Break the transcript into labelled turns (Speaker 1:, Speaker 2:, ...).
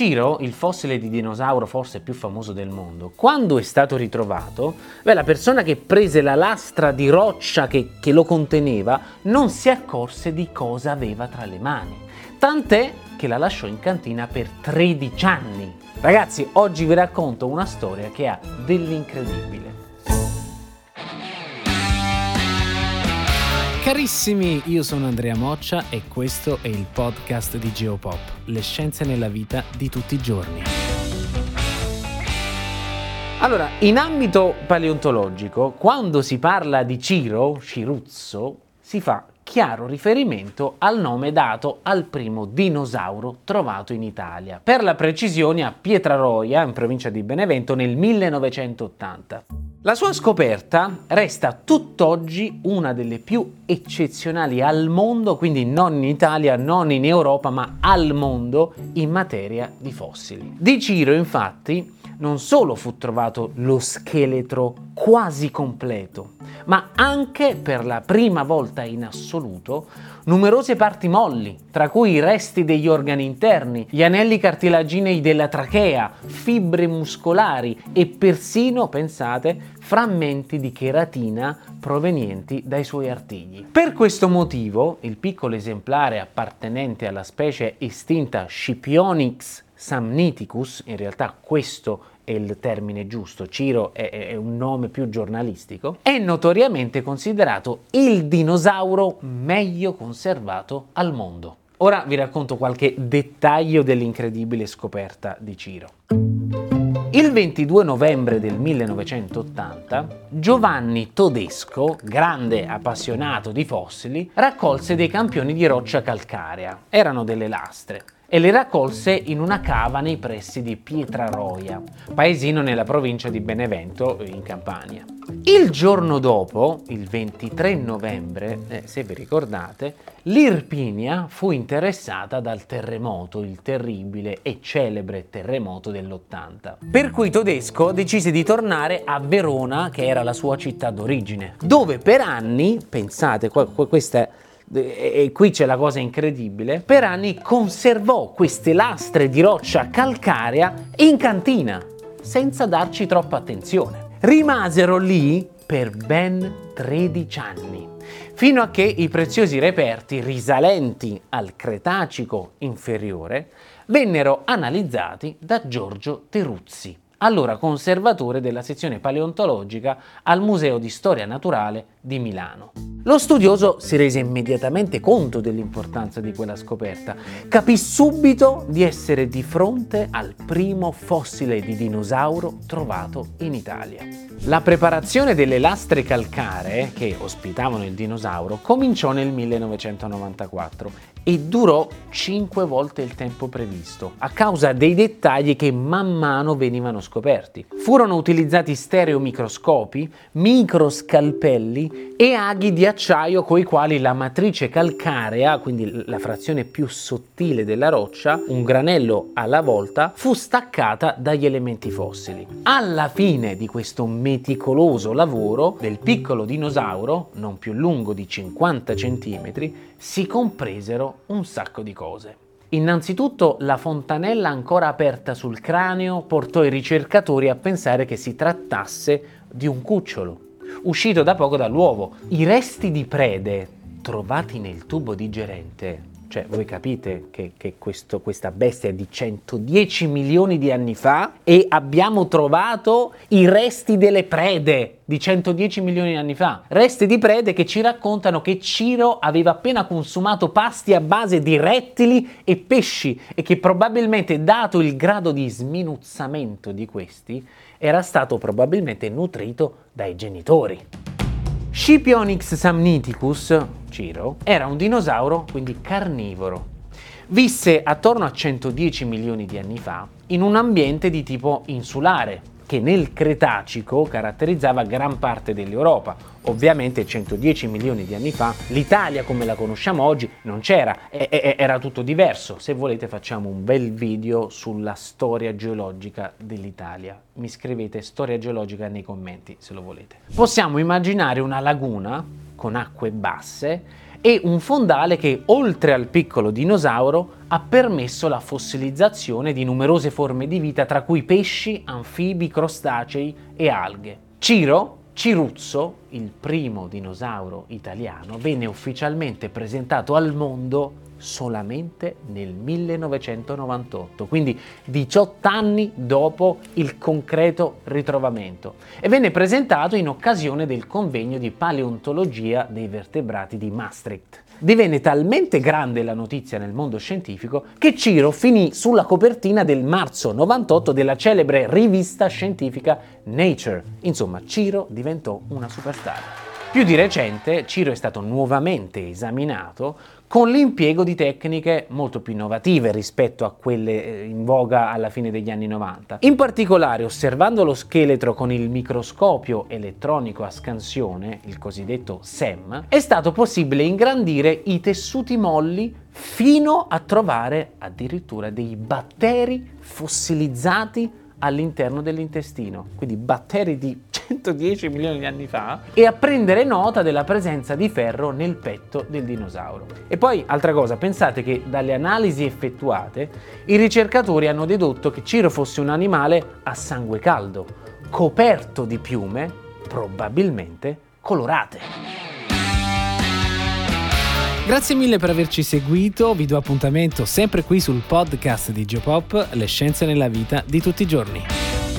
Speaker 1: Ciro, il fossile di dinosauro forse più famoso del mondo, quando è stato ritrovato, beh, la persona che prese la lastra di roccia che, che lo conteneva non si accorse di cosa aveva tra le mani. Tant'è che la lasciò in cantina per 13 anni. Ragazzi, oggi vi racconto una storia che ha dell'incredibile. Carissimi, io sono Andrea Moccia e questo è il podcast di Geopop, le scienze nella vita di tutti i giorni. Allora, in ambito paleontologico, quando si parla di Ciro, Ciruzzo, si fa chiaro riferimento al nome dato al primo dinosauro trovato in Italia, per la precisione a Pietraroia, in provincia di Benevento, nel 1980. La sua scoperta resta tutt'oggi una delle più eccezionali al mondo, quindi non in Italia, non in Europa, ma al mondo in materia di fossili. Di Ciro, infatti, non solo fu trovato lo scheletro quasi completo, ma anche per la prima volta in assoluto numerose parti molli, tra cui i resti degli organi interni, gli anelli cartilaginei della trachea, fibre muscolari e persino, pensate, frammenti di cheratina provenienti dai suoi artigli. Per questo motivo, il piccolo esemplare appartenente alla specie estinta Scipionix samniticus, in realtà questo è il termine giusto, Ciro è, è, un nome più giornalistico, è notoriamente considerato il dinosauro meglio conservato al mondo. Ora vi racconto qualche dettaglio dell'incredibile scoperta di Ciro. Il 22 novembre del 1980 Giovanni Todesco, grande appassionato di fossili, raccolse dei campioni di roccia calcarea. Erano delle lastre e le raccolse in una cava nei pressi di Pietraroia, paesino nella provincia di Benevento in Campania. Il giorno dopo, il 23 novembre, eh, se vi ricordate, l'Irpinia fu interessata dal terremoto, il terribile e celebre terremoto dell'80. Per cui Todesco decise di tornare a Verona, che era la sua città d'origine, dove per anni, pensate, questa è e qui c'è la cosa incredibile, per anni conservò queste lastre di roccia calcarea in cantina, senza darci troppa attenzione. Rimasero lì per ben 13 anni, fino a che i preziosi reperti risalenti al Cretacico inferiore vennero analizzati da Giorgio Teruzzi allora conservatore della sezione paleontologica al Museo di Storia Naturale di Milano. Lo studioso si rese immediatamente conto dell'importanza di quella scoperta, capì subito di essere di fronte al primo fossile di dinosauro trovato in Italia. La preparazione delle lastre calcaree che ospitavano il dinosauro cominciò nel 1994 e durò 5 volte il tempo previsto, a causa dei dettagli che man mano venivano scoperti. Furono utilizzati stereomicroscopi, microscalpelli e aghi di acciaio coi quali la matrice calcarea, quindi la frazione più sottile della roccia, un granello alla volta, fu staccata dagli elementi fossili. Alla fine di questo meticoloso lavoro del piccolo dinosauro, non più lungo di 50 cm, si compresero un sacco di cose. Innanzitutto la fontanella ancora aperta sul cranio portò i ricercatori a pensare che si trattasse di un cucciolo, uscito da poco dall'uovo. I resti di prede trovati nel tubo digerente cioè, voi capite che, che questo, questa bestia è di 110 milioni di anni fa e abbiamo trovato i resti delle prede di 110 milioni di anni fa. Resti di prede che ci raccontano che Ciro aveva appena consumato pasti a base di rettili e pesci e che probabilmente, dato il grado di sminuzzamento di questi, era stato probabilmente nutrito dai genitori. Scipionix samniticus, Ciro, era un dinosauro, quindi carnivoro. Visse attorno a 110 milioni di anni fa in un ambiente di tipo insulare, che nel Cretacico caratterizzava gran parte dell'Europa. Ovviamente 110 milioni di anni fa l'Italia come la conosciamo oggi non c'era, e- e- era tutto diverso. Se volete facciamo un bel video sulla storia geologica dell'Italia. Mi scrivete storia geologica nei commenti se lo volete. Possiamo immaginare una laguna con acque basse e un fondale che, oltre al piccolo dinosauro, ha permesso la fossilizzazione di numerose forme di vita, tra cui pesci, anfibi, crostacei e alghe. Ciro, Ciruzzo, il primo dinosauro italiano, venne ufficialmente presentato al mondo solamente nel 1998, quindi 18 anni dopo il concreto ritrovamento e venne presentato in occasione del convegno di paleontologia dei vertebrati di Maastricht. Divenne talmente grande la notizia nel mondo scientifico che Ciro finì sulla copertina del marzo 98 della celebre rivista scientifica Nature. Insomma, Ciro diventò una superstar. Più di recente Ciro è stato nuovamente esaminato con l'impiego di tecniche molto più innovative rispetto a quelle eh, in voga alla fine degli anni 90. In particolare, osservando lo scheletro con il microscopio elettronico a scansione, il cosiddetto SEM, è stato possibile ingrandire i tessuti molli fino a trovare addirittura dei batteri fossilizzati all'interno dell'intestino, quindi batteri di 110 milioni di anni fa, e a prendere nota della presenza di ferro nel petto del dinosauro. E poi, altra cosa, pensate che dalle analisi effettuate i ricercatori hanno dedotto che Ciro fosse un animale a sangue caldo, coperto di piume, probabilmente colorate.
Speaker 2: Grazie mille per averci seguito, vi do appuntamento sempre qui sul podcast di Geopop, le scienze nella vita di tutti i giorni.